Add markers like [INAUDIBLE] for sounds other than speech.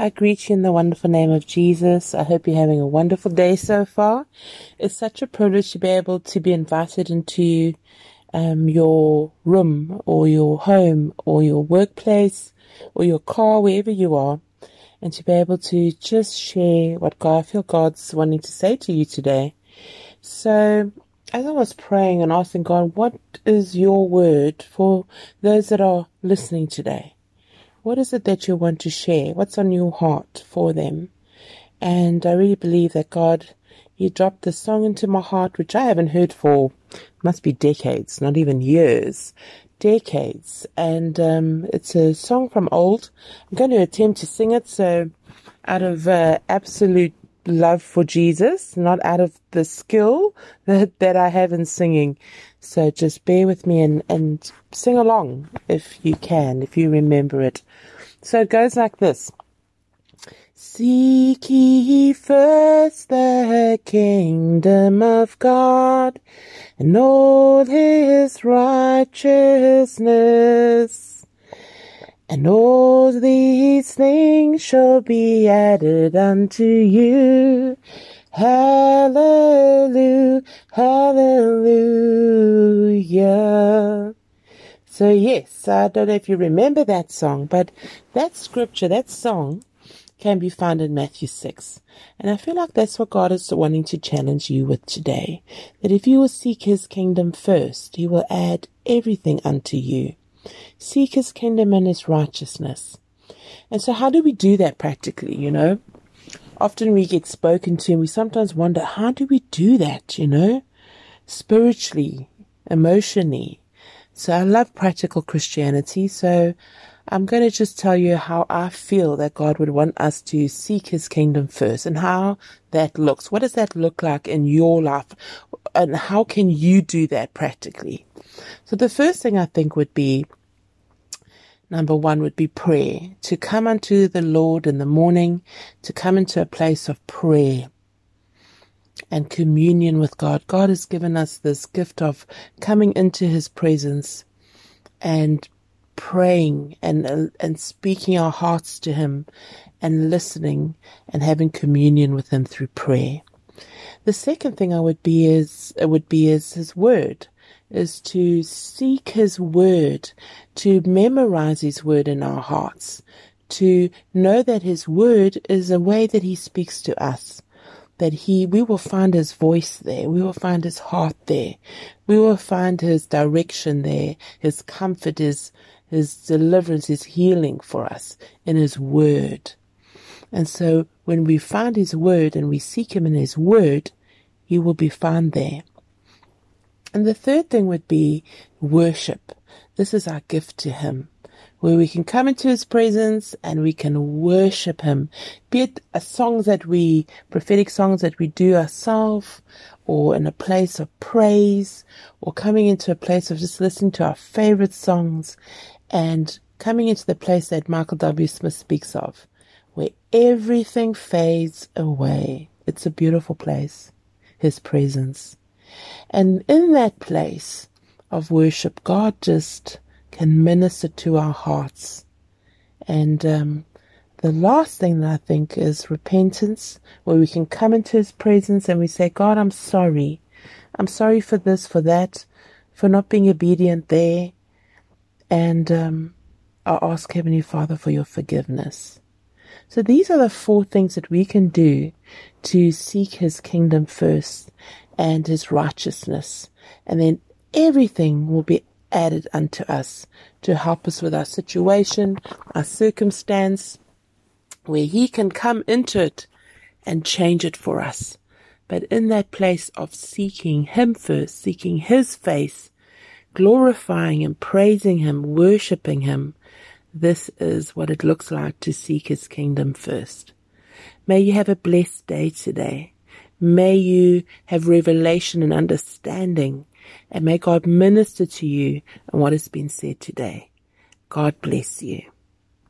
I greet you in the wonderful name of Jesus. I hope you're having a wonderful day so far. It's such a privilege to be able to be invited into um, your room or your home or your workplace or your car, wherever you are, and to be able to just share what God, I feel God's wanting to say to you today. So, as I was praying and asking God, what is your word for those that are listening today? What is it that you want to share? What's on your heart for them? And I really believe that God, He dropped this song into my heart, which I haven't heard for must be decades, not even years, decades. And um, it's a song from old. I'm going to attempt to sing it. So, out of uh, absolute love for Jesus, not out of the skill [LAUGHS] that, that I have in singing. So just bear with me and, and sing along if you can, if you remember it. So it goes like this. Seek ye first the kingdom of God and all his righteousness. And all these things shall be added unto you. Hallelujah, hallelujah. So yes, I don't know if you remember that song, but that scripture, that song can be found in Matthew 6. And I feel like that's what God is wanting to challenge you with today. That if you will seek his kingdom first, he will add everything unto you. Seek his kingdom and his righteousness. And so how do we do that practically, you know? often we get spoken to and we sometimes wonder, how do we do that, you know? Spiritually, emotionally. So I love practical Christianity. So I'm going to just tell you how I feel that God would want us to seek his kingdom first and how that looks. What does that look like in your life? And how can you do that practically? So the first thing I think would be Number one would be prayer. To come unto the Lord in the morning, to come into a place of prayer and communion with God. God has given us this gift of coming into His presence and praying and and speaking our hearts to Him and listening and having communion with Him through prayer. The second thing I would be is it would be is His Word is to seek His Word, to memorize His Word in our hearts, to know that His Word is a way that He speaks to us. That he, we will find his voice there. We will find his heart there. We will find his direction there, his comfort, his, his deliverance, his healing for us in his word. And so when we find his word and we seek him in his word, he will be found there. And the third thing would be worship. This is our gift to Him, where we can come into His presence and we can worship Him. Be it a songs that we, prophetic songs that we do ourselves, or in a place of praise, or coming into a place of just listening to our favorite songs, and coming into the place that Michael W. Smith speaks of, where everything fades away. It's a beautiful place, His presence. And in that place of worship, God just can minister to our hearts. And um, the last thing that I think is repentance, where we can come into His presence and we say, God, I'm sorry. I'm sorry for this, for that, for not being obedient there. And um, I ask Heavenly Father for your forgiveness. So these are the four things that we can do to seek His kingdom first and his righteousness. And then everything will be added unto us to help us with our situation, our circumstance, where he can come into it and change it for us. But in that place of seeking him first, seeking his face, glorifying and praising him, worshipping him, this is what it looks like to seek his kingdom first. May you have a blessed day today. May you have revelation and understanding, and may God minister to you and what has been said today. God bless you.